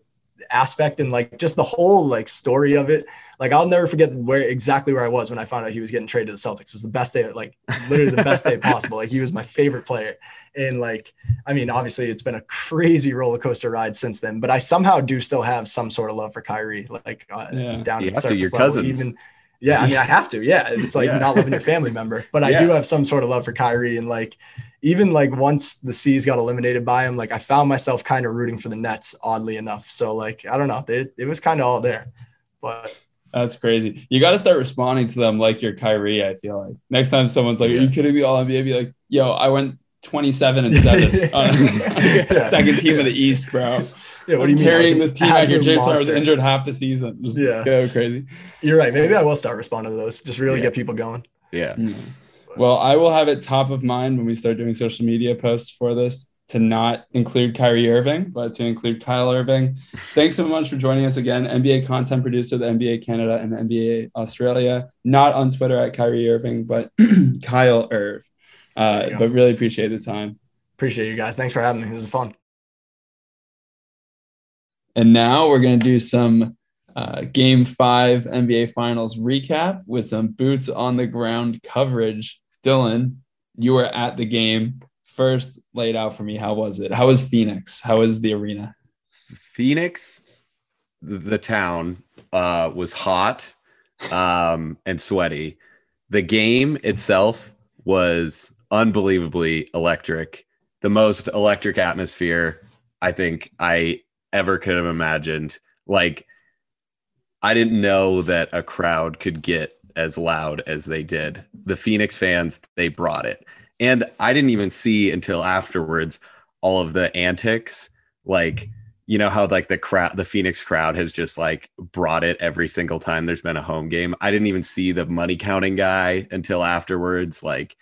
aspect and like just the whole like story of it. Like I'll never forget where exactly where I was when I found out he was getting traded to the Celtics. It was the best day, like literally the best day possible. Like he was my favorite player. And like, I mean, obviously it's been a crazy roller coaster ride since then, but I somehow do still have some sort of love for Kyrie, like uh, yeah. down you to the surface your level, cousins. even yeah, I mean, I have to. Yeah, it's like yeah. not loving your family member, but I yeah. do have some sort of love for Kyrie, and like even like once the C's got eliminated by him, like I found myself kind of rooting for the Nets, oddly enough. So like I don't know, it, it was kind of all there, but. That's crazy. You got to start responding to them like you're Kyrie. I feel like next time someone's like, yeah. "Are you kidding me?" All NBA, be like, "Yo, I went 27 and seven on, the second team of the East, bro." Yeah, what do you mean? Carrying this team out here. James Harden was injured half the season. Just yeah, go crazy. You're right. Maybe I will start responding to those. Just really yeah. get people going. Yeah. Mm. Well, I will have it top of mind when we start doing social media posts for this to not include Kyrie Irving, but to include Kyle Irving. Thanks so much for joining us again. NBA content producer, the NBA Canada and the NBA Australia. Not on Twitter at Kyrie Irving, but Kyle Irv. Uh, but really appreciate the time. Appreciate you guys. Thanks for having me. It was fun. And now we're going to do some uh, game five NBA Finals recap with some boots on the ground coverage. Dylan, you were at the game. First, laid out for me. How was it? How was Phoenix? How was the arena? Phoenix, the, town, uh, was hot um, and sweaty. The game itself was unbelievably electric. The most electric atmosphere I think I ever could have imagined. Like, I didn't know that a crowd could get as loud as they did. The Phoenix fans, they brought it. And I didn't even see until afterwards all of the antics. Like, you know how like the crowd the Phoenix crowd has just like brought it every single time there's been a home game. I didn't even see the money counting guy until afterwards. Like,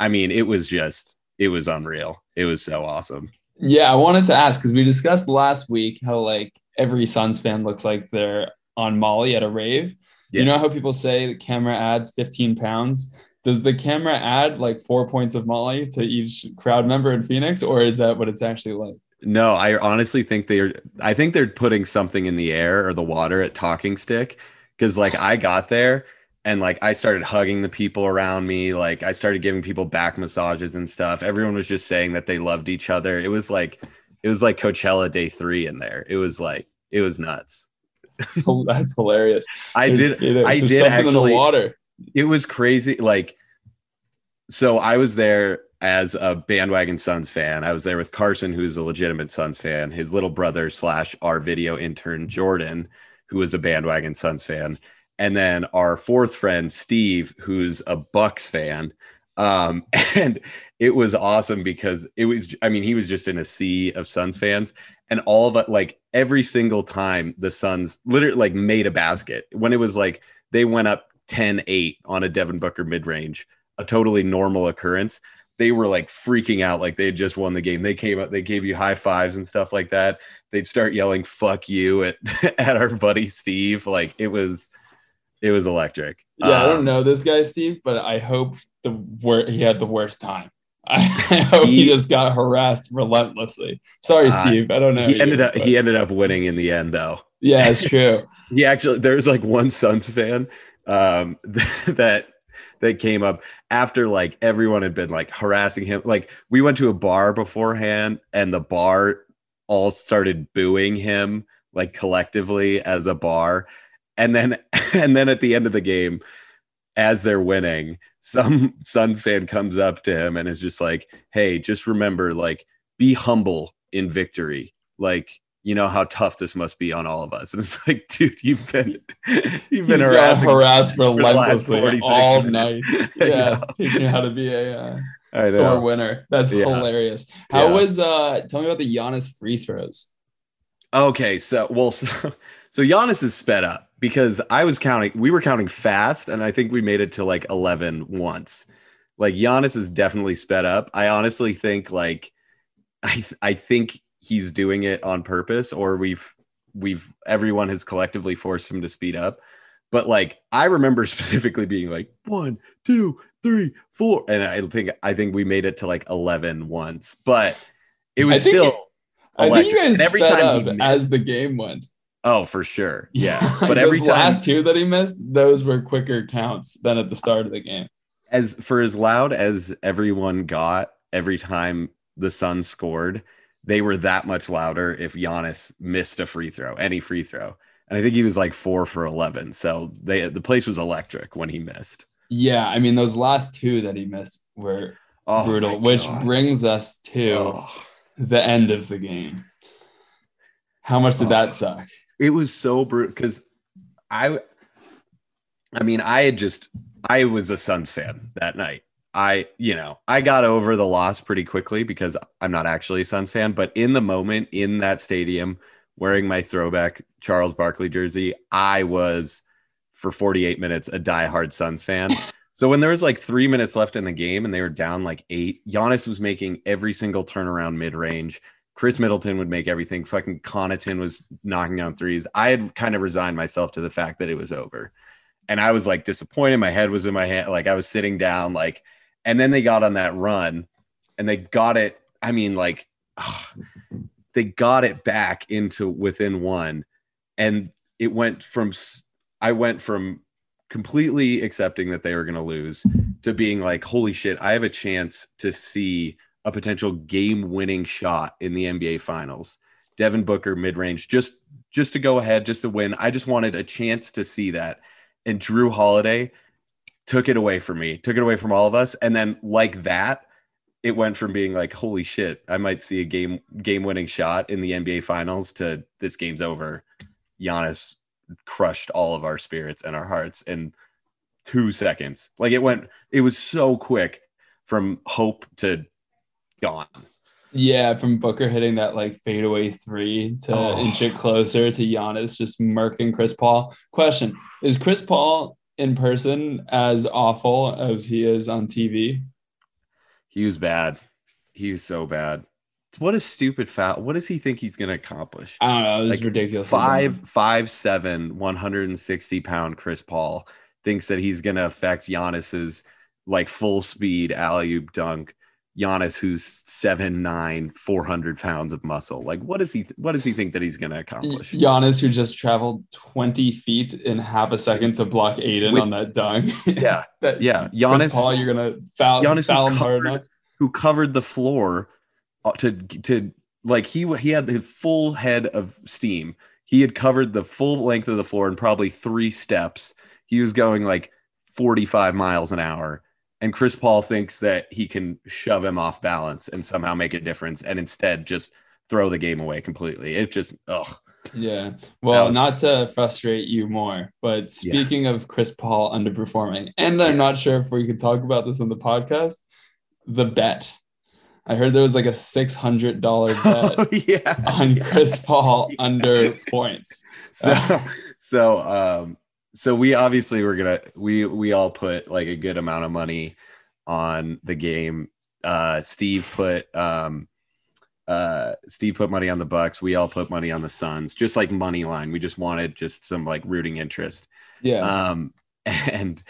I mean, it was just it was unreal. It was so awesome. Yeah, I wanted to ask because we discussed last week how like every Suns fan looks like they're on Molly at a rave. Yeah. You know how people say the camera adds 15 pounds? Does the camera add like four points of Molly to each crowd member in Phoenix, or is that what it's actually like? No, I honestly think they're I think they're putting something in the air or the water at talking stick. Cause like I got there and like I started hugging the people around me. Like I started giving people back massages and stuff. Everyone was just saying that they loved each other. It was like it was like Coachella day three in there. It was like it was nuts. oh, that's hilarious. I did. It I did actually. water. It was crazy. Like, so I was there as a bandwagon Suns fan. I was there with Carson, who's a legitimate Suns fan. His little brother slash our video intern Jordan, who was a bandwagon Suns fan, and then our fourth friend Steve, who's a Bucks fan. Um, and it was awesome because it was. I mean, he was just in a sea of Suns fans, and all of it like every single time the Suns literally like made a basket when it was like they went up 10-8 on a Devin Booker mid-range, a totally normal occurrence. They were like freaking out like they had just won the game. They came up, they gave you high fives and stuff like that. They'd start yelling "fuck you" at at our buddy Steve. Like it was it was electric. Yeah, um, I don't um, know this guy Steve, but I hope the he had the worst time. I hope he, he, just got harassed relentlessly. Sorry, uh, Steve. I don't know. He you, ended up but... he ended up winning in the end, though. Yeah, it's true. he actually there's like one Suns fan um, that that came up after like everyone had been like harassing him. Like we went to a bar beforehand, and the bar all started booing him like collectively as a bar, and then and then at the end of the game, as they're winning some Suns fan comes up to him and is just like, "Hey, just remember, like, be humble in victory. Like, you know how tough this must be on all of us." And it's like, dude, you've been you've been harassed, harassed relentlessly all night. Yeah, teaching you how to be a uh, sore winner. That's yeah. hilarious. How yeah. was uh? Tell me about the Giannis free throws. Okay, so well, so, so Giannis is sped up because I was counting, we were counting fast, and I think we made it to like 11 once. Like Giannis is definitely sped up. I honestly think like I I think he's doing it on purpose, or we've we've everyone has collectively forced him to speed up. But like I remember specifically being like one, two, three, four, and I think I think we made it to like 11 once, but it was still. I think you guys sped up as the game went. Oh, for sure. Yeah. But every time last two that he missed, those were quicker counts than at the start of the game. As for as loud as everyone got every time the Sun scored, they were that much louder if Giannis missed a free throw, any free throw. And I think he was like four for eleven. So they the place was electric when he missed. Yeah, I mean those last two that he missed were oh brutal, which brings us to oh. the end of the game. How much did oh. that suck? It was so brutal because I, I mean, I had just I was a Suns fan that night. I, you know, I got over the loss pretty quickly because I'm not actually a Suns fan, but in the moment in that stadium, wearing my throwback Charles Barkley jersey, I was for 48 minutes a diehard Suns fan. So when there was like three minutes left in the game and they were down like eight, Giannis was making every single turnaround mid range. Khris Middleton would make everything. Fucking Connaughton was knocking down threes. I had kind of resigned myself to the fact that it was over. And I was like disappointed. My head was in my hand. Like I was sitting down, like, and then they got on that run and they got it. I mean, like, they got it back into within one. And it went from, I went from completely accepting that they were going to lose to being like, holy shit, I have a chance to see a potential game winning shot in the NBA finals. Devin Booker mid range, just just to go ahead, just to win. I just wanted a chance to see that. And Jrue Holiday took it away from me, took it away from all of us. And then like that, it went from being like, holy shit, I might see a game game winning shot in the NBA finals to this game's over. Giannis crushed all of our spirits and our hearts in two seconds. Like it went, it was so quick from hope to gone. Yeah, from Booker hitting that like fadeaway three to oh. inch it closer to Giannis just murking Chris Paul. Question Is Chris Paul in person as awful as he is on TV? He was bad. He was so bad. What a stupid foul. What does he think he's going to accomplish? I don't know. It was like ridiculous. Five, five, seven, 160 pound Chris Paul thinks that he's going to affect Giannis's like full speed alley oop dunk Giannis, who's seven nine, 400 pounds of muscle. Like, what does he? What does he think that he's going to accomplish? Giannis, who just traveled 20 feet in half a second to block Ayton With, on that dunk. Yeah, that, yeah. Giannis, Paul, you're going to foul, Giannis foul him covered, hard enough. Who covered the floor uh, to to like he he had the full head of steam. He had covered the full length of the floor in probably three steps. He was going like 45 miles an hour and Chris Paul thinks that he can shove him off balance and somehow make a difference, and instead just throw the game away completely. It just, ugh. Yeah. Well, was, not to frustrate you more, but speaking yeah. of Chris Paul underperforming, and I'm not sure if we could talk about this on the podcast, the bet. I heard there was like a six hundred dollar bet oh, yeah, on. Chris Paul under points. So, so um, so we obviously were gonna we we all put like a good amount of money on the game. Uh, Steve put um, uh, Steve put money on the Bucks. We all put money on the Suns, just like money line. We just wanted just some like rooting interest. Yeah. Um, and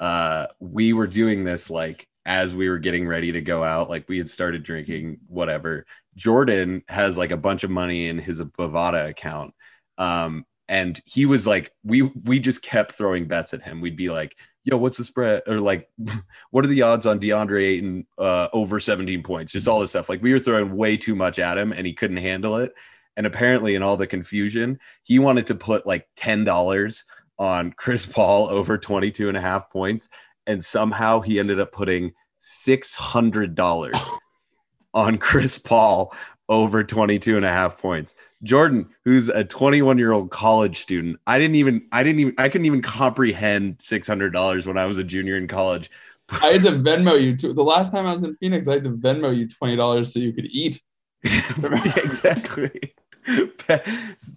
uh, we were doing this like as we were getting ready to go out. Like we had started drinking, whatever. Jordan has like a bunch of money in his Bovada account. Um, and he was like we we just kept throwing bets at him. We'd be like yo what's the spread? Or like what are the odds on deandre ayton uh, over 17 points? Just all this stuff. Like we were throwing way too much at him and he couldn't handle it. And apparently in all the confusion he wanted to put like $10 on chris paul over 22 and a half points. And somehow he ended up putting $600 on chris paul over 22 and a half points. Jordan, who's a 21 year old college student, I didn't even, I didn't even, I couldn't even comprehend $600 when I was a junior in college. I had to Venmo you too. The last time I was in Phoenix, I had to Venmo you $20 so you could eat. exactly.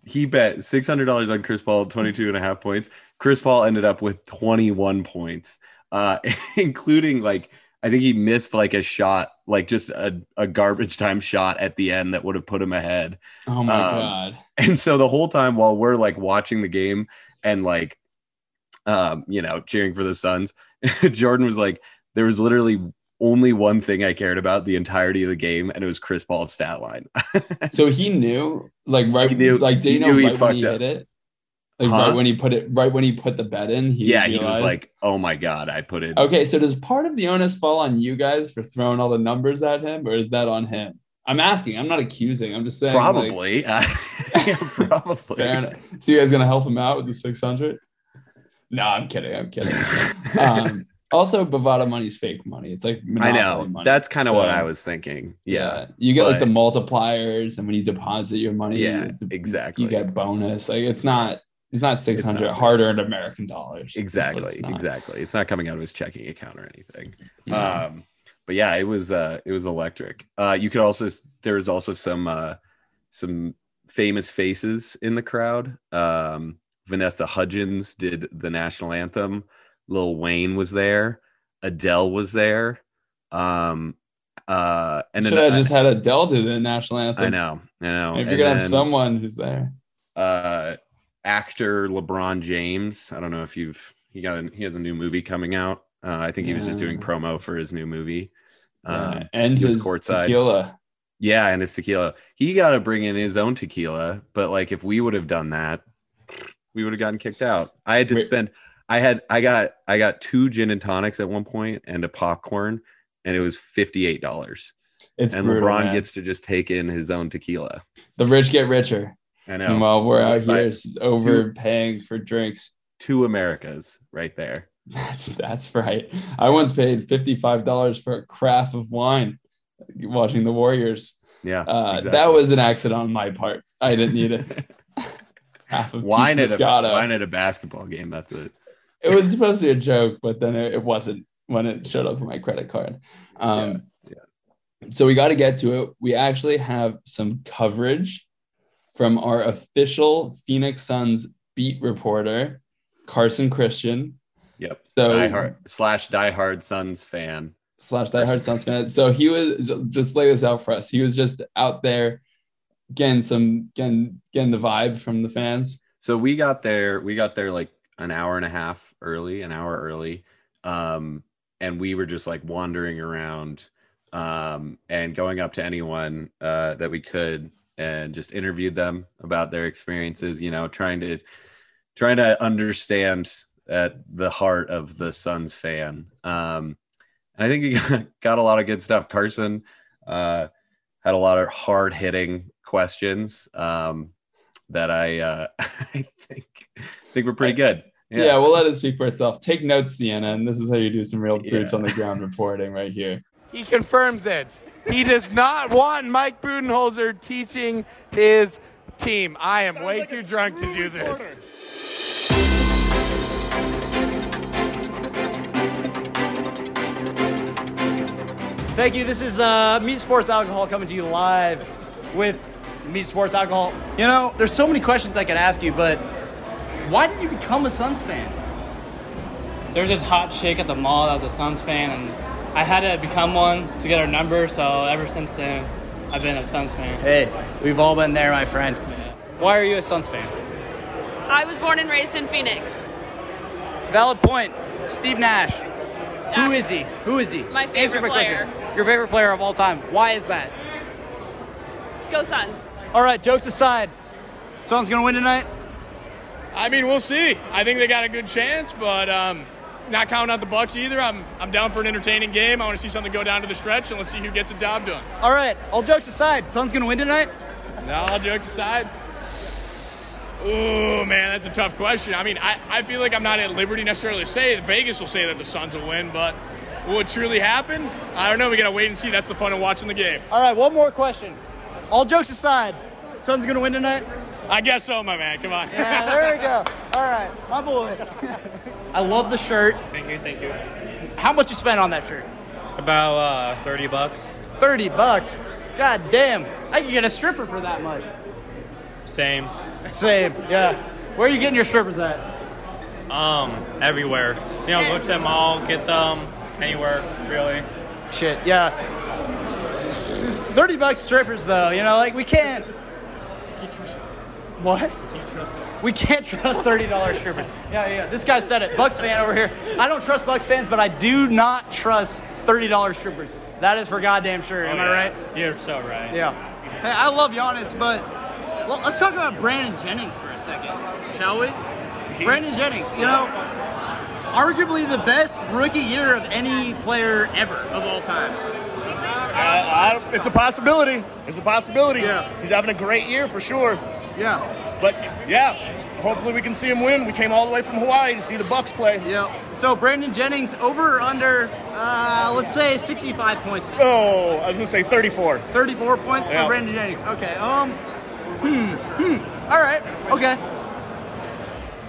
he bet $600 on Chris Paul, 22 and a half points. Chris Paul ended up with 21 points, uh, including like I think he missed like a shot, like just a, a garbage time shot at the end that would have put him ahead. Oh my um, god. And so the whole time while we're like watching the game and like um, you know, cheering for the Suns, Jordan was like, there was literally only one thing I cared about the entirety of the game, and it was Chris Paul's stat line. so he knew, like right, he knew, like did he know right when he up. hit it? Like huh? right when he put it, right when he put the bet in, he yeah, realized, he was like, "Oh my god, I put it." Okay, so does part of the onus fall on you guys for throwing all the numbers at him, or is that on him? I'm asking. I'm not accusing. I'm just saying. Probably. Like, yeah, probably. Fair enough. So you guys gonna help him out with the 600? No, I'm kidding. I'm kidding. um, also, Bovada money's fake money. It's like I know. Money. That's kind of so, what I was thinking. Yeah. yeah. You get but, like the multipliers, and when you deposit your money, yeah, exactly. You get bonus. Like it's not it's not 600 it's hard earned American dollars. Exactly. Exactly. It's not coming out of his checking account or anything. Yeah. Um, but yeah, it was, uh, it was electric. Uh, you could also, there was also some, uh, some famous faces in the crowd. Um, Vanessa Hudgens did the national anthem. Lil Wayne was there. Adele was there. Um, uh, and Should then have just had Adele do the national anthem. I know, I know. If you're gonna have someone who's there. uh actor LeBron James. I don't know if you've he got a, he has a new movie coming out. Uh, I think he was just doing promo for his new movie. Um, and he was his courtside. tequila. yeah, and his tequila. He got to bring in his own tequila, but like if we would have done that, we would have gotten kicked out. I had to Wait. spend. I had I got I got two gin and tonics at one point and a popcorn, and it was fifty eight dollars. It's And brutal, LeBron man. gets to just take in his own tequila. the rich get richer. I know. And while we're out But here overpaying for drinks. two Americas right there. That's that's right. I once paid fifty five dollars for a craft of wine watching the Warriors. Yeah, Uh, exactly. That was an accident on my part. I didn't need it. Half of wine at a wine at a basketball game. That's it. it was supposed to be a joke, but then it, it wasn't when it showed up on my credit card. Um, So we got to get to it. We actually have some coverage from our official Phoenix Suns beat reporter, Carson Christian. Yep. So Die hard slash diehard Suns fan. slash diehard Suns fan. So he was just lay this out for us. He was just out there getting some getting getting the vibe from the fans. So we got there. We got there like an hour and a half early, an hour early, um, and we were just like wandering around um, and going up to anyone uh, that we could and just interviewed them about their experiences. You know, trying to trying to understand at the heart of the Suns fan. Um, and I think he got, got a lot of good stuff. Carson uh, had a lot of hard hitting questions um, that I uh, I think think we're pretty good. Yeah. we'll let it speak for itself. Take notes, CNN. This is how you do some real Yeah. boots on the ground reporting right here. He confirms it. He does not want Mike Budenholzer teaching his team. I am way too drunk to do this. Thank you. This is uh, Meat Sports Alcohol coming to you live with Meat Sports Alcohol. You know, there's so many questions I could ask you, but why did you become a Suns fan? there was this hot chick at the mall that was a Suns fan, and I had to become one to get her number. So ever since then, I've been a Suns fan. Hey, we've all been there, my friend. Why are you a Suns fan? I was born and raised in Phoenix. Valid point. Steve Nash. Who is he? Who is he? My favorite Answer player. question. Your favorite player of all time. Why is that? Go Suns. All right, jokes aside. Suns gonna win tonight? I mean, we'll see. I think they got a good chance, but um, not counting out the Bucks either. I'm I'm down for an entertaining game. I want to see something go down to the stretch, and let's see who gets the job done. All right, all jokes aside. Suns gonna win tonight? Now, all jokes aside. Ooh, man, that's a tough question. I mean, I, I feel like I'm not at liberty necessarily to say. Vegas will say that the Suns will win, but will it truly happen? I don't know. We got to wait and see. That's the fun of watching the game. All right, one more question. All jokes aside, Suns gonna win tonight? I guess so, my man. Come on. Yeah, there we go. All right, my boy. I love the shirt. Thank you, thank you. How much you spent on that shirt? About uh, thirty bucks. 30 bucks. God damn. I can get a stripper for that much. Same. Same, yeah. Where are you getting your strippers at? Um, everywhere. You know, go to the mall, get them anywhere, really. Shit, yeah. 30 bucks strippers though, you know, like we can't. What? We can't trust $30 strippers. Yeah, yeah. This guy said it. Bucks fan over here. I don't trust Bucks fans, but I do not trust $30 strippers. That is for goddamn sure. Am I right? You're so right. Yeah. Hey, I love Giannis, but well, let's talk about Brandon Jennings for a second, shall we? Brandon Jennings, you know, arguably the best rookie year of any player ever of all time. Uh, I, it's a possibility. It's a possibility. Yeah. He's having a great year for sure. Yeah. But yeah, hopefully we can see him win. We came all the way from Hawaii to see the Bucks play. Yeah. So Brandon Jennings over or under, uh, let's say 65 points, Oh, I was gonna say 34. 34 points Yeah. for Brandon Jennings. Okay. Um. Hmm. Hmm. All right. Okay.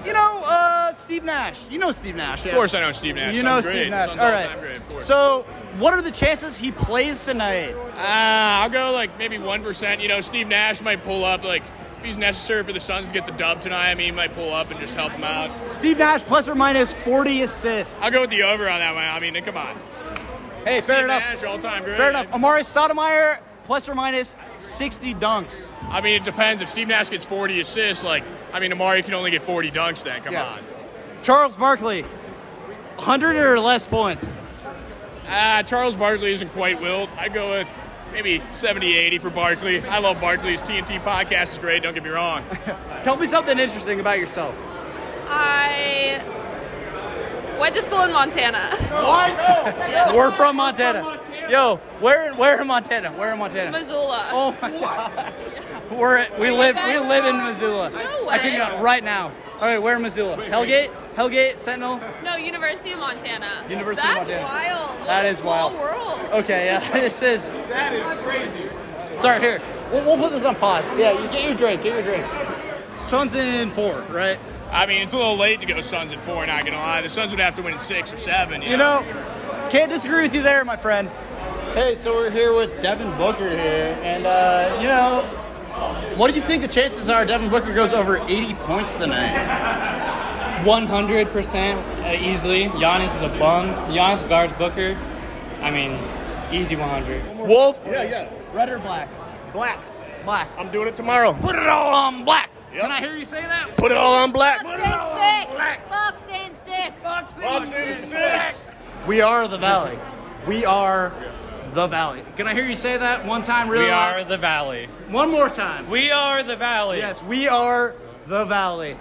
You know, uh, Steve Nash. You know Steve Nash. Of course, I know Steve Nash. You know Suns Steve great. Nash. Suns All great, of. So, what are the chances he plays tonight? Uh, I'll go like maybe one percent. You know, Steve Nash might pull up like if he's necessary for the Suns to get the dub tonight, I mean, he might pull up and just help him out. Steve Nash plus or minus 40 assists. I'll go with the over on that one. I mean, come on. Hey, fair Steve enough. Nash, all-time great. Fair enough. Amar'e Stoudemire plus or minus 60 dunks. I mean, it depends. If Steve Nash gets 40 assists, like, I mean, Amari can only get 40 dunks then. Come Yeah. on. Charles Barkley, 100 or less points. Ah, Charles Barkley isn't quite Wilt. I'd go with maybe 70, 80 for Barkley. I love Barkley's TNT podcast is great. Don't get me wrong. Tell me something interesting about yourself. I went to school in Montana. What? We're from Montana. montana Yo, where where in Montana? Where in Montana? Missoula. Oh my god. We're we live we live in Missoula. No I can way. go right now. All right, where in Missoula? Hellgate, Hellgate, Sentinel. No, University of Montana. University of Montana? That's wild. What That a is small wild. world. Okay, yeah, this is. That is crazy. Sorry, here. We'll, we'll put this on pause. Yeah, you get your drink. Get your drink. Suns in four, right? I mean, it's a little late to go Suns at four, not going to lie. The Suns would have to win in six or seven. You, You know, can't disagree with you there, my friend. Hey, so we're here with Devin Booker here, and uh, you know, what do you think the chances are Devin Booker goes over 80 points tonight? 100% uh, easily. Giannis is a bum. Giannis guards Booker. I mean, easy 100. Wolf? Yeah, yeah. Red or black? Black. Black. I'm doing it tomorrow. Put it all on black. Can I hear you say that? Put it all on black. Bucks in six. Bucks in six. Bucks in six. We are the Valley. We are the Valley. Can I hear you say that one time, really? We loud? are the Valley. One more time. We are the Valley. Yes, we are the Valley.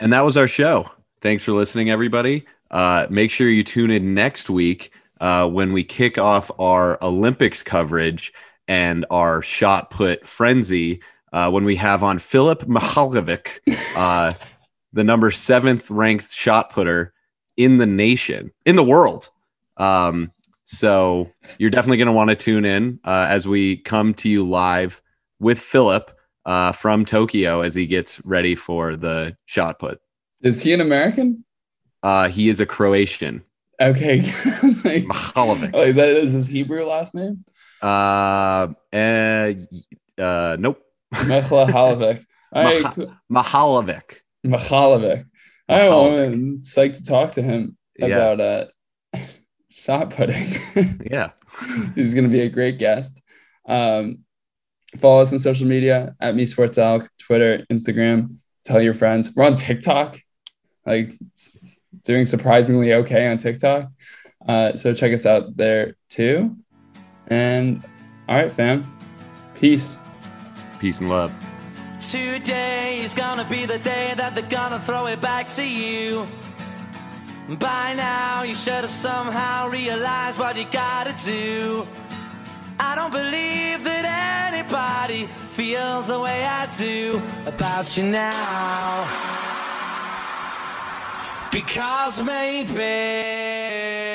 And that was our show. Thanks for listening, everybody. Uh, make sure you tune in next week uh, when we kick off our Olympics coverage and our shot put frenzy uh, when we have on Philip Mihalovic, uh, the number seventh ranked shot putter in the nation, in the world. Um, so you're definitely going to want to tune in uh, as we come to you live with Philip uh, from Tokyo as he gets ready for the shot put. Is he an American? Uh, he is a Croatian. Okay. Like, Mihalovic. oh, is that is his Hebrew last name? Uh, uh, uh, nope. Mechla Halovic. All right, Maha- cool. Mahalovic. Mikhalovic. I am psyched to talk to him Yeah. about uh, shot putting. Yeah. He's going to be a great guest. Um, follow us on social media at me sports Alec, Twitter, Instagram. Tell your friends. We're on TikTok, like it's doing surprisingly okay on TikTok. Uh, so check us out there too. And all right, fam. Peace. Peace and love. Today is gonna be the day that they're gonna throw it back to you. By now, you should have somehow realized what you gotta do. I don't believe that anybody feels the way I do about you now. Because maybe